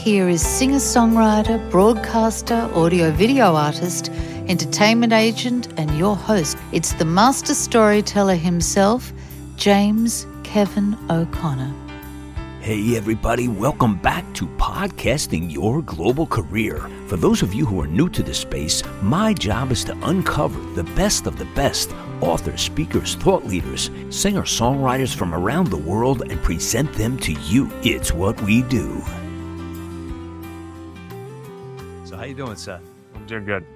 here is singer songwriter, broadcaster, audio video artist, entertainment agent, and your host. It's the master storyteller himself, James Kevin O'Connor. Hey, everybody, welcome back to Podcasting Your Global Career. For those of you who are new to this space, my job is to uncover the best of the best authors, speakers, thought leaders, singer songwriters from around the world and present them to you. It's what we do. Doing, Seth? I'm doing good.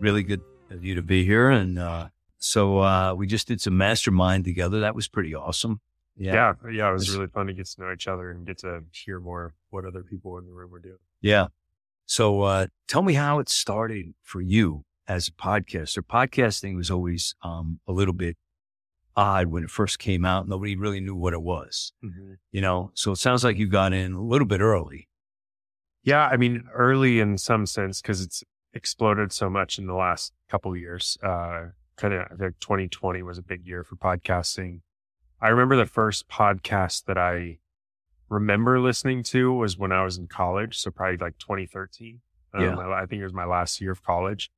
Really good of you to be here. And uh, so uh, we just did some mastermind together. That was pretty awesome. Yeah. Yeah. yeah it was really fun to get to know each other and get to hear more what other people in the room were doing. Yeah. So uh, tell me how it started for you as a podcaster. Podcasting was always um, a little bit odd when it first came out. Nobody really knew what it was, mm-hmm. you know? So it sounds like you got in a little bit early. Yeah. I mean, early in some sense, because it's exploded so much in the last couple years. Uh, kind of, I think 2020 was a big year for podcasting. I remember the first podcast that I remember listening to was when I was in college. So probably like 2013. Um, yeah. I, I think it was my last year of college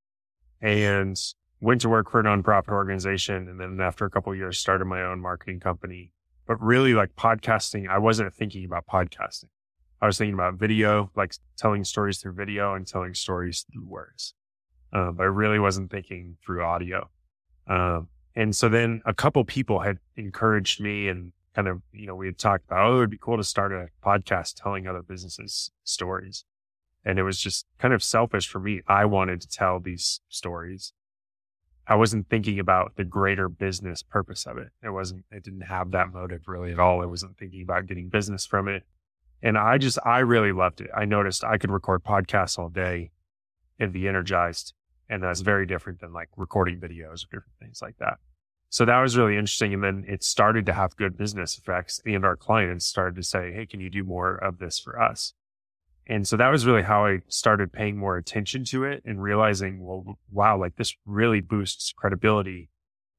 and went to work for a nonprofit organization. And then after a couple years, started my own marketing company. But really like podcasting, I wasn't thinking about podcasting. I was thinking about video, like telling stories through video and telling stories through words. Um, but I really wasn't thinking through audio. Um, and so then a couple people had encouraged me and kind of, you know, we had talked about, oh, it would be cool to start a podcast telling other businesses stories. And it was just kind of selfish for me. I wanted to tell these stories. I wasn't thinking about the greater business purpose of it. It wasn't, it didn't have that motive really at all. I wasn't thinking about getting business from it. And I just, I really loved it. I noticed I could record podcasts all day and be energized and that's very different than like recording videos or different things like that. So that was really interesting. And then it started to have good business effects and our clients started to say, Hey, can you do more of this for us? And so that was really how I started paying more attention to it and realizing, well, wow, like this really boosts credibility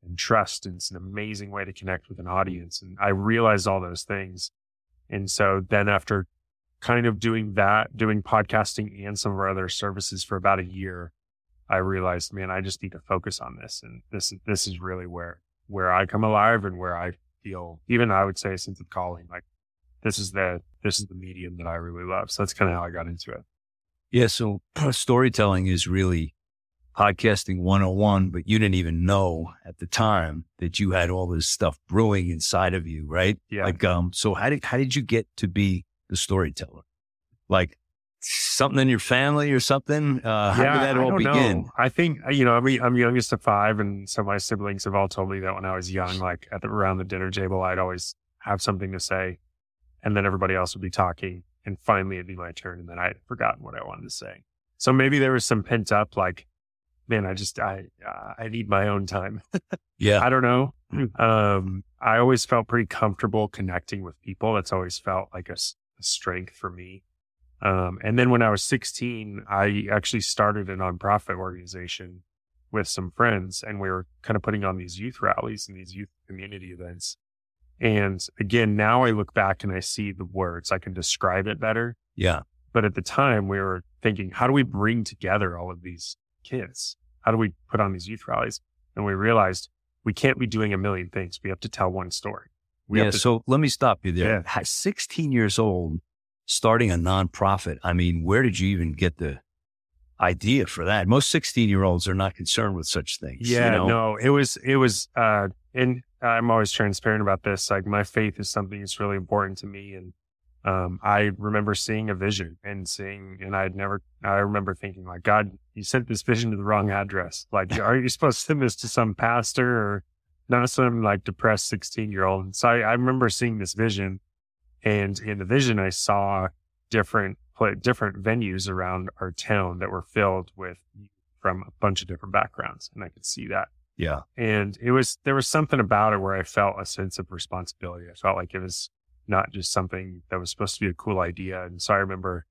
and trust. And it's an amazing way to connect with an audience. And I realized all those things. And so then after kind of doing that, doing podcasting and some of our other services for about a year, I realized, man, I just need to focus on this. And this, this is really where, where I come alive and where I feel, even I would say a sense of calling. Like this is the, this is the medium that I really love. So that's kind of how I got into it. Yeah. So storytelling is really podcasting 101, but you didn't even know at the time that you had all this stuff brewing inside of you, right? Yeah. Like, um, so how did, how did you get to be the storyteller? Like, something in your family or something? Uh, how yeah, did that all begin? Know. I think, you know, I'm, I'm youngest of five. And so my siblings have all told me that when I was young, like at the, around the dinner table, I'd always have something to say. And then everybody else would be talking. And finally it'd be my turn. And then I'd forgotten what I wanted to say. So maybe there was some pent up, like, man, I just, I, uh, I need my own time. yeah. I don't know. Um, I always felt pretty comfortable connecting with people. That's always felt like a, a strength for me. Um, and then when I was 16, I actually started a nonprofit organization with some friends and we were kind of putting on these youth rallies and these youth community events. And again, now I look back and I see the words, I can describe it better. Yeah. But at the time we were thinking, how do we bring together all of these kids? How do we put on these youth rallies? And we realized we can't be doing a million things. We have to tell one story. We yeah. To- so let me stop you there. Yeah. 16 years old, starting a nonprofit. I mean, where did you even get the idea for that? Most 16 year olds are not concerned with such things. Yeah, you know? no, it was, it was, uh, and I'm always transparent about this. Like my faith is something that's really important to me. And, um, I remember seeing a vision and seeing, and I'd never, I remember thinking like, God, you sent this vision to the wrong address. Like, are you supposed to send this to some pastor or not some like depressed 16 year old? So I, I remember seeing this vision and in the vision, I saw different different venues around our town that were filled with from a bunch of different backgrounds, and I could see that. Yeah, and it was there was something about it where I felt a sense of responsibility. I felt like it was not just something that was supposed to be a cool idea. And so I remember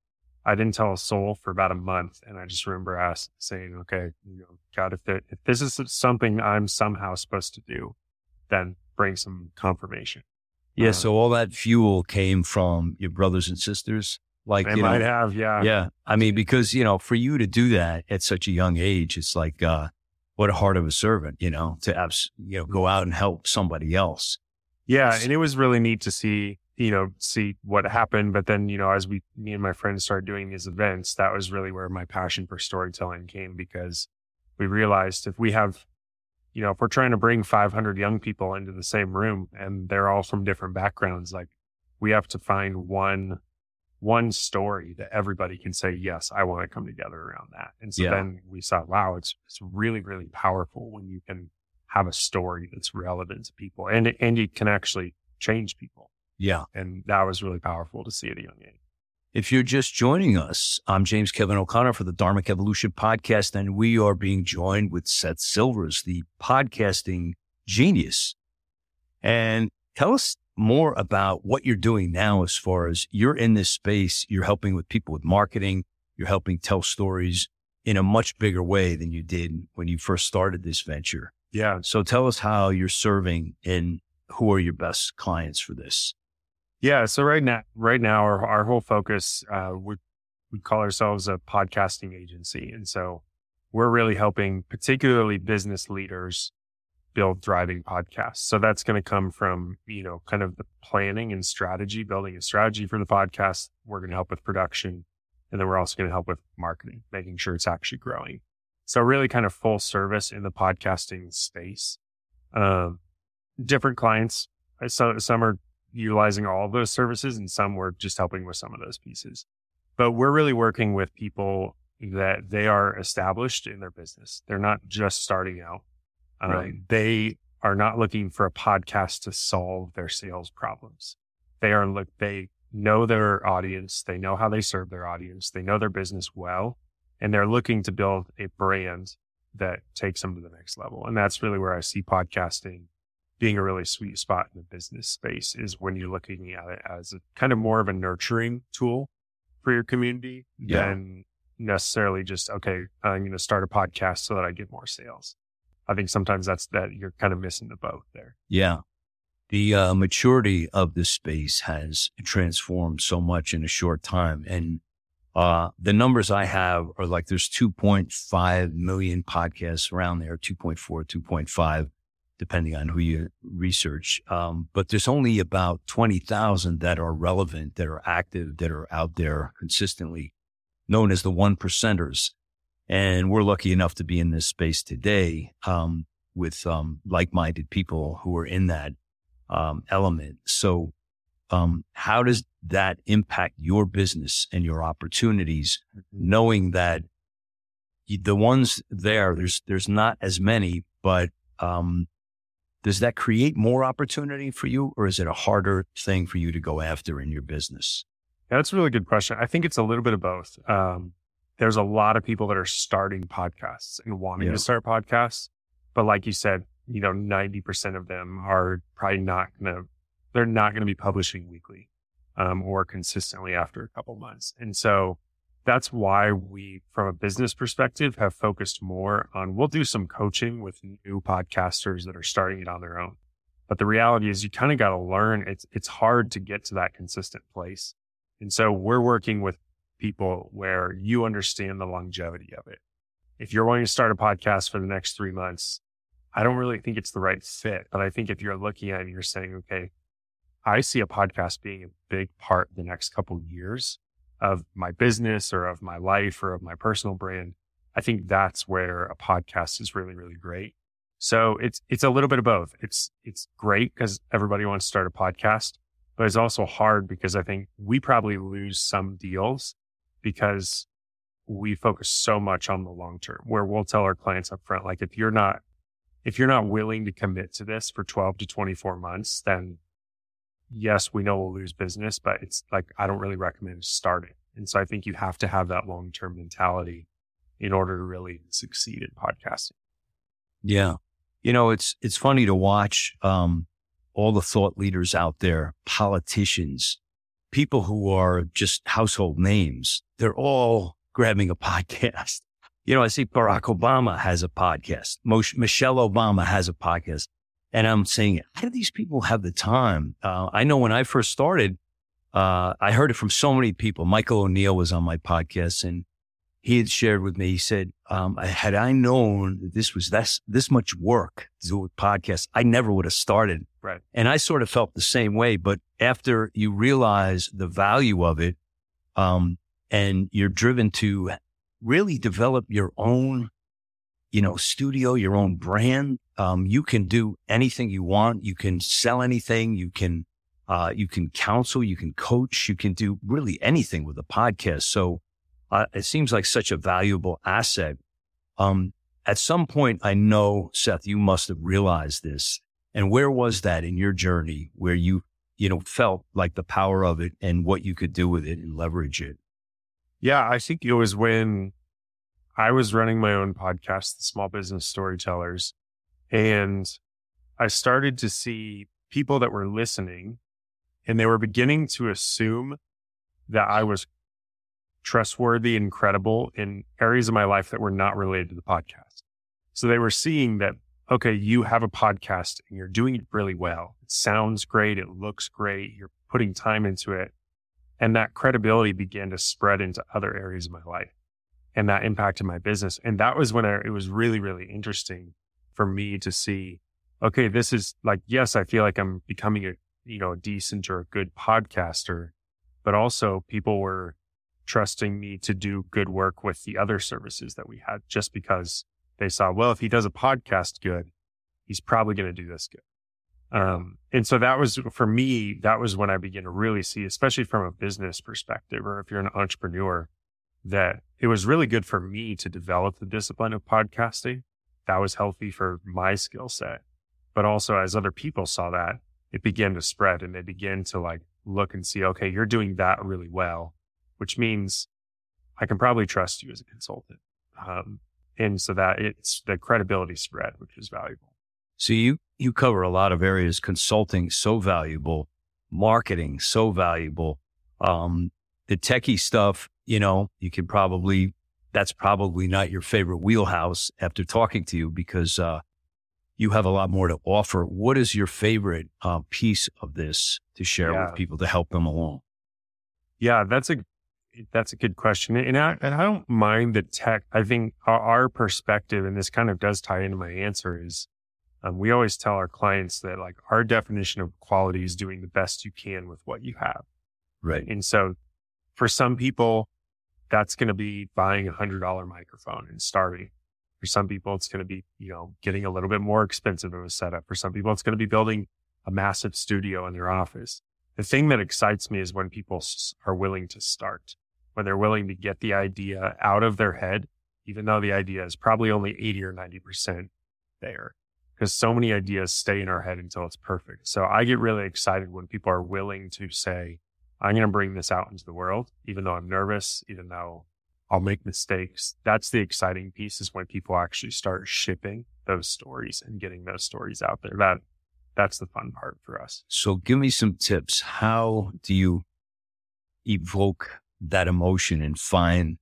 I didn't tell a soul for about a month, and I just remember asking, saying, "Okay, you know, God, if it, if this is something I'm somehow supposed to do, then bring some confirmation." Yeah. Uh, so all that fuel came from your brothers and sisters. Like, They you might know, have, yeah. yeah. I mean, because, you know, for you to do that at such a young age, it's like, uh, what a heart of a servant, you know, to abs- you know, go out and help somebody else. Yeah, and it was really neat to see, you know, see what happened. But then, you know, as we, me and my friends started doing these events, that was really where my passion for storytelling came because we realized if we have, you know, if we're trying to bring 500 young people into the same room and they're all from different backgrounds, like we have to find one, one story that everybody can say, yes, I want to come together around that. And so Yeah. then we saw, wow, it's, it's really, really powerful when you can have a story that's relevant to people and, and you can actually change people. Yeah. And that was really powerful to see at a young age. If you're just joining us, I'm James Kevin O'Connor for the Dharmic Evolution podcast, and we are being joined with Seth Silvers, the podcasting genius. And tell us more about what you're doing now as far as you're in this space, you're helping with people with marketing, you're helping tell stories in a much bigger way than you did when you first started this venture. Yeah. So tell us how you're serving and who are your best clients for this? Yeah. So right now, right now, our, our whole focus, uh, we, we call ourselves a podcasting agency. And so we're really helping particularly business leaders build thriving podcasts. So that's going to come from, you know, kind of the planning and strategy, building a strategy for the podcast. We're going to help with production. And then we're also going to help with marketing, making sure it's actually growing. So really kind of full service in the podcasting space. Um, different clients. So some are utilizing all of those services and some we're just helping with some of those pieces. But we're really working with people that they are established in their business. They're not just starting out. Um, Right. They are not looking for a podcast to solve their sales problems. They are look, they know their audience. They know how they serve their audience. They know their business well, and they're looking to build a brand that takes them to the next level. And that's really where I see podcasting being a really sweet spot in the business space is when you're looking at it as a kind of more of a nurturing tool for your community Yeah. than necessarily just, okay, I'm going to start a podcast so that I get more sales. I think sometimes that's that you're kind of missing the boat there. Yeah. The uh, maturity of this space has transformed so much in a short time. And uh, the numbers I have are like there's 2.5 million podcasts around there, 2.4, 2.5, depending on who you research. Um, but there's only about 20,000 that are relevant, that are active, that are out there consistently, known as the one percenters. And we're lucky enough to be in this space today. Um, with um, like-minded people who are in that um, element. So, um, how does that impact your business and your opportunities, knowing that the ones there, there's there's not as many, but um, does that create more opportunity for you, or is it a harder thing for you to go after in your business? Yeah, that's a really good question. I think it's a little bit of both. Um, there's a lot of people that are starting podcasts and wanting Yeah. to start podcasts, but like you said, you know, 90% of them are probably not going to, they're not going to be publishing weekly, um, or consistently after a couple months. And so that's why we, from a business perspective, have focused more on, we'll do some coaching with new podcasters that are starting it on their own. But the reality is you kind of got to learn. It's, it's hard to get to that consistent place. And so we're working with people where you understand the longevity of it. If you're wanting to start a podcast for the next three months, I don't really think it's the right fit. But I think if you're looking at it and you're saying, okay, I see a podcast being a big part the next couple years of my business or of my life or of my personal brand, I think that's where a podcast is really, really great. So it's, it's a little bit of both. It's, it's great because everybody wants to start a podcast, but it's also hard because I think we probably lose some deals because we focus so much on the long term where we'll tell our clients up front, like if you're not, if you're not willing to commit to this for 12 to 24 months, then yes, we know we'll lose business, but it's like, I don't really recommend starting. And so I think you have to have that long term mentality in order to really succeed in podcasting. Yeah. You know, it's, it's funny to watch, um, all the thought leaders out there, politicians, people who are just household names. They're all grabbing a podcast. You know, I see Barack Obama has a podcast. Michelle Obama has a podcast. And I'm saying, how do these people have the time? Uh, I know when I first started, uh, I heard it from so many people. Michael O'Neill was on my podcast and he had shared with me, he said, um, had I known that this was this, this much work to do a podcast, I never would have started. Right. And I sort of felt the same way. But after you realize the value of it, um, and you're driven to really develop your own, you know, studio, your own brand, um, you can do anything you want. You can sell anything. You can, uh, you can counsel, you can coach, you can do really anything with a podcast. So, uh, it seems like such a valuable asset. Um, at some point, I know, Seth, you must have realized this. And where was that in your journey where you, you know, felt like the power of it and what you could do with it and leverage it? Yeah, I think it was when I was running my own podcast, The Small Business Storytellers, and I started to see people that were listening and they were beginning to assume that I was trustworthy and credible in areas of my life that were not related to the podcast. So they were seeing that, okay, you have a podcast and you're doing it really well. It sounds great. It looks great. You're putting time into it. And that credibility began to spread into other areas of my life. And that impacted my business. And that was when I, it was really, really interesting for me to see, okay, this is like, yes, I feel like I'm becoming a, you know, a decent or a good podcaster, but also people were trusting me to do good work with the other services that we had just because they saw, well, if he does a podcast good, he's probably going to do this good. Um, and so that was for me, that was when I began to really see, especially from a business perspective, or if you're an entrepreneur, that it was really good for me to develop the discipline of podcasting. That was healthy for my skill set. But also as other people saw that, it began to spread and they began to like look and see, okay, you're doing that really well which means I can probably trust you as a consultant. Um, and so that it's the credibility spread, which is valuable. So you, you cover a lot of areas, consulting so valuable, marketing so valuable. Um, the techie stuff, you know, you can probably, that's probably not your favorite wheelhouse after talking to you because, uh, you have a lot more to offer. What is your favorite uh, piece of this to share yeah. with people to help them along? Yeah, that's a that's a good question. And I, and I don't mind the tech. I think our, our perspective, and this kind of does tie into my answer is, um, we always tell our clients that like our definition of quality is doing the best you can with what you have. Right. And so for some people, that's going to be buying a hundred dollar microphone and starting. For some people, it's going to be, you know, getting a little bit more expensive of a setup. For some people, it's going to be building a massive studio in their office. The thing that excites me is when people are willing to start when they're willing to get the idea out of their head, even though the idea is probably only 80 or 90% there. Because so many ideas stay in our head until it's perfect. So I get really excited when people are willing to say, I'm going to bring this out into the world, even though I'm nervous, even though I'll make mistakes. That's the exciting piece is when people actually start shipping those stories and getting those stories out there. That that's the fun part for us. So give me some tips. How do you evoke that emotion and find,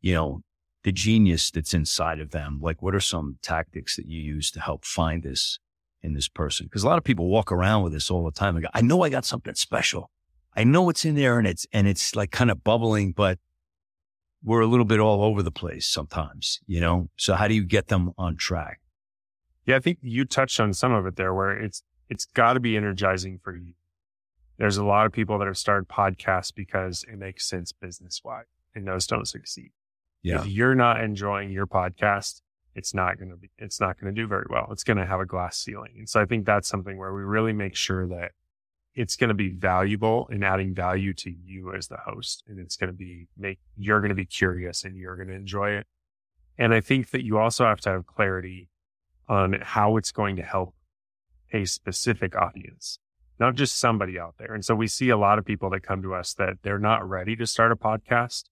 you know, the genius that's inside of them? Like, what are some tactics that you use to help find this in this person? Because a lot of people walk around with this all the time. and Go, I know I got something special. I know it's in there and it's, and it's like kind of bubbling, but we're a little bit all over the place sometimes, you know? So how do you get them on track? Yeah, I think you touched on some of it there where it's, it's got to be energizing for you there's a lot of people that have started podcasts because it makes sense business wise and those don't succeed. Yeah. If you're not enjoying your podcast, it's not going to be, it's not going to do very well. It's going to have a glass ceiling. And so I think that's something where we really make sure that it's going to be valuable and adding value to you as the host. And it's going to be make, you're going to be curious and you're going to enjoy it. And I think that you also have to have clarity on how it's going to help a specific audience not just somebody out there. And so we see a lot of people that come to us that they're not ready to start a podcast.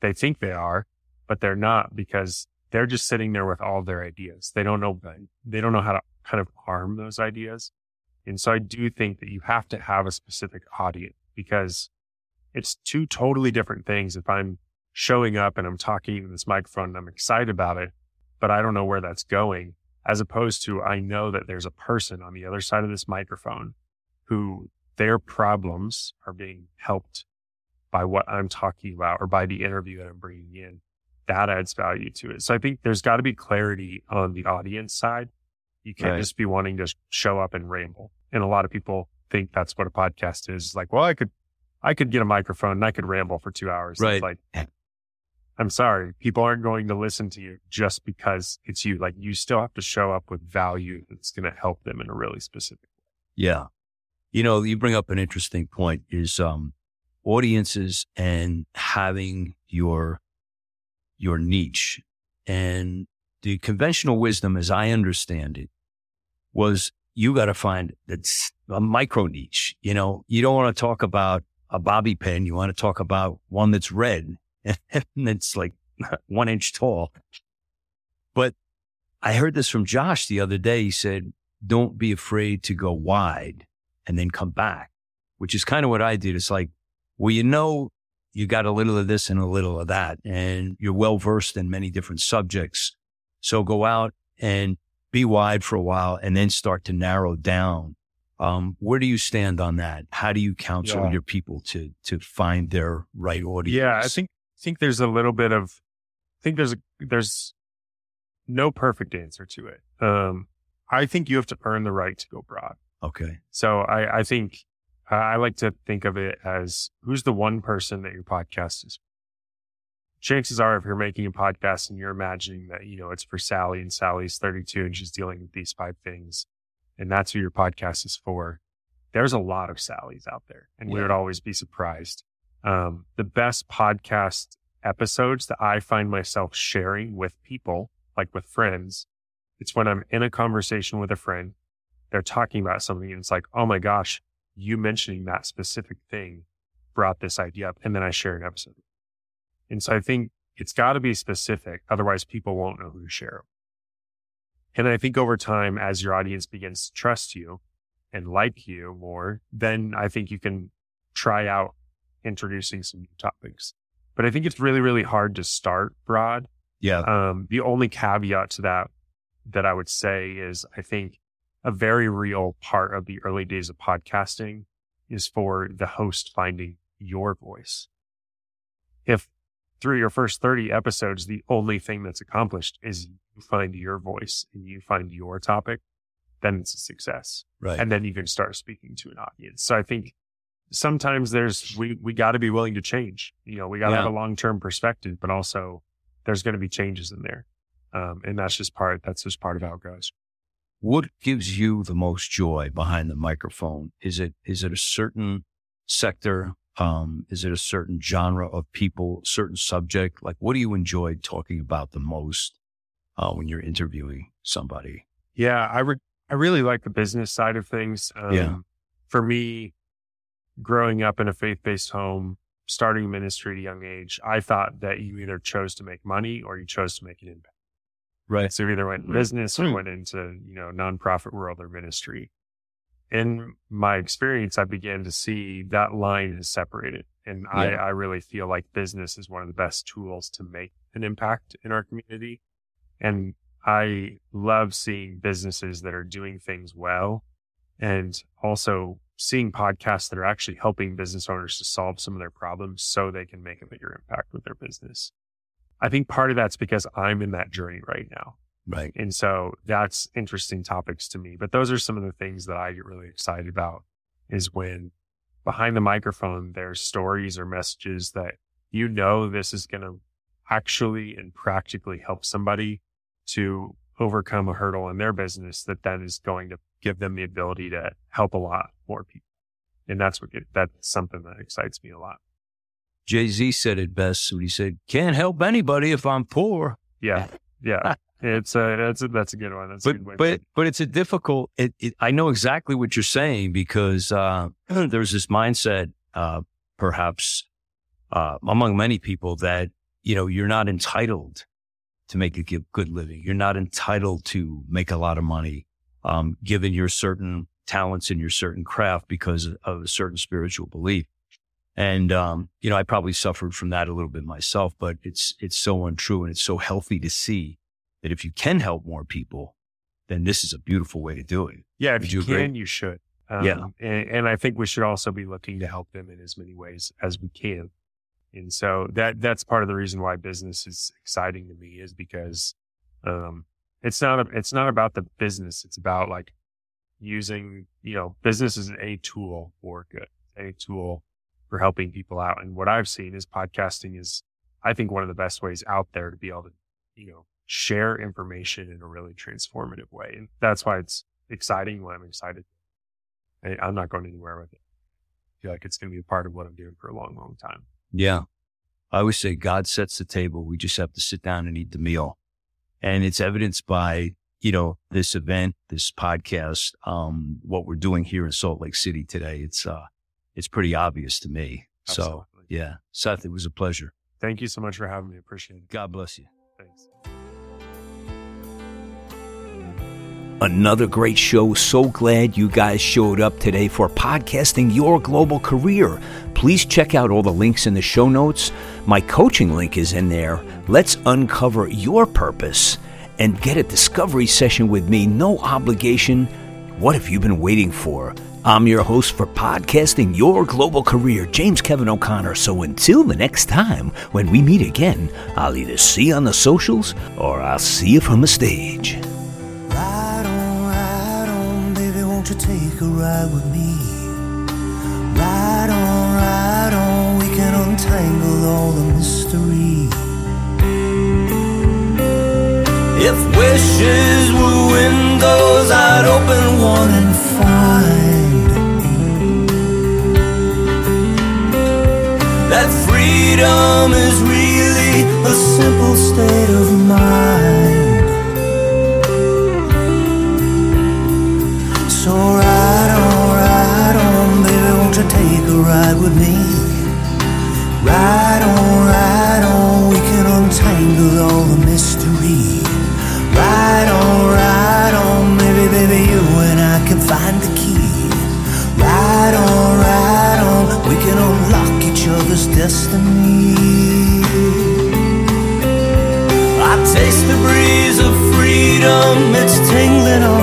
They think they are, but they're not because they're just sitting there with all their ideas. They don't know, they don't know how to kind of arm those ideas. And so I do think that you have to have a specific audience because it's two totally different things. If I'm showing up and I'm talking in this microphone and I'm excited about it, but I don't know where that's going, as opposed to I know that there's a person on the other side of this microphone who their problems are being helped by what I'm talking about or by the interview that I'm bringing in, that adds value to it. So I think there's got to be clarity on the audience side. You can't Right. just be wanting to show up and ramble. And a lot of people think that's what a podcast is. Like, well, I could, I could get a microphone and I could ramble for two hours. It's Right. like, I'm sorry, people aren't going to listen to you just because it's you. Like, you still have to show up with value that's going to help them in a really specific. Way. Yeah. You know, you bring up an interesting point is, um, audiences and having your, your niche and the conventional wisdom, as I understand it, was you got to find that's a micro niche. You know, you don't want to talk about a bobby pin. You want to talk about one that's red and it's like one inch tall. But I heard this from Josh the other day. He said, don't be afraid to go wide and then come back, which is kind of what I did. It's like, well, you know, you got a little of this and a little of that, and you're well versed in many different subjects. So go out and be wide for a while and then start to narrow down. Um, where do you stand on that? How do you counsel Yeah. your people to, to find their right audience? Yeah, I think I think there's a little bit of I think there's a there's no perfect answer to it. Um I think you have to earn the right to go broad. Okay. So I I think I I like to think of it as who's the one person that your podcast is. Chances are, if you're making a podcast and you're imagining that you know it's for Sally and Sally's 32 and she's dealing with these five things, and that's who your podcast is for, there's a lot of Sallys out there, and we would always be surprised. Um, the best podcast episodes that I find myself sharing with people, like with friends, it's when I'm in a conversation with a friend, they're talking about something, and it's like, oh my gosh, you mentioning that specific thing brought this idea up, and then I share an episode. And so I think it's got to be specific, otherwise people won't know who to share. And I think over time, as your audience begins to trust you and like you more, then I think you can try out introducing some new topics. But I think it's really, really hard to start broad. Yeah. Um, the only caveat to that that I would say is I think a very real part of the early days of podcasting is for the host finding your voice. If through your first 30 episodes, the only thing that's accomplished is you find your voice and you find your topic, then it's a success Right. and then you can start speaking to an audience. So I think sometimes there's we we got to be willing to change. You know, we got to Yeah. have a long term perspective, but also there's going to be changes in there, um, and that's just part that's just part of how it goes. what gives you the most joy behind the microphone? Is it is it a certain sector? Um, is it a certain genre of people, certain subject? Like, what do you enjoy talking about the most uh, when you're interviewing somebody? Yeah, I re- I really like the business side of things. Um, Yeah. For me, growing up in a faith based home, starting ministry at a young age, I thought that you either chose to make money or you chose to make an impact. Right. So you either went business or went into, you know, nonprofit world or ministry. In my experience, I began to see that line has separated. And I, I really feel like business is one of the best tools to make an impact in our community. And I love seeing businesses that are doing things well and also seeing podcasts that are actually helping business owners to solve some of their problems so they can make a bigger impact with their business. I think part of that's because I'm in that journey right now. Right. And so that's interesting topics to me. But those are some of the things that I get really excited about is when behind the microphone, there's stories or messages that you know this is going to actually and practically help somebody to overcome a hurdle in their business that then is going to give them the ability to help a lot more people. And that's what, that's something that excites me a lot. Jay Z said it best when he said, "Can't help anybody if I'm poor." Yeah. Yeah. it's a, that's a, that's a good one. That's a good way but but but it's a difficult. It, it, I know exactly what you're saying because uh, there's this mindset, uh, perhaps uh, among many people, that you know you're not entitled to make a good- good living. You're not entitled to make a lot of money, um, given your certain talents and your certain craft because of a certain spiritual belief. And um, you know, I probably suffered from that a little bit myself, but it's it's so untrue and it's so healthy to see that if you can help more people, then this is a beautiful way to do it. Yeah, Would if you you agree? can, you should. Um, Yeah. And, and I think we should also be looking to help them in as many ways as we can. And so that that's part of the reason why business is exciting to me is because um, it's not a, it's not about the business. It's about like using you know business is a tool for good, a tool for helping people out. And what I've seen is podcasting is I think one of the best ways out there to be able to you know share information in a really transformative way. And that's why it's exciting. Why I'm excited. I, I'm not going anywhere with it. I feel like it's going to be a part of what I'm doing for a long, long time. Yeah. I always say God sets the table. We just have to sit down and eat the meal. And it's evidenced by, you know, this event, this podcast, um, what we're doing here in Salt Lake City today. It's, uh, it's pretty obvious to me. So yeah, Seth, it was a pleasure. Thank you so much for having me. Appreciate it. God bless you. Thanks. Another great show. So glad you guys showed up today for podcasting your global career. Please check out all the links in the show notes. My coaching link is in there. Let's uncover your purpose and get a discovery session with me. No obligation. What have you been waiting for? I'm your host for podcasting your global career, James Kevin O'Connor. So until the next time when we meet again, I'll either see you on the socials or I'll see you from the stage. You take a ride with me? Ride on, ride on, we can untangle all the mystery. If wishes were windows, I'd open one and find that freedom is really a simple state of mind. Won't you take a ride with me? Ride on, ride on, we can untangle all the mystery. Ride on, ride on, maybe, baby, you and I can find the key. Ride on, ride on, we can unlock each other's destiny. I taste the breeze of freedom, it's tingling on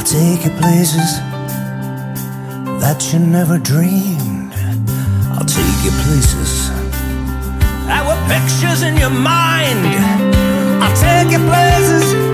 I'll take you places that you never dreamed. I'll take you places that were pictures in your mind. I'll take you places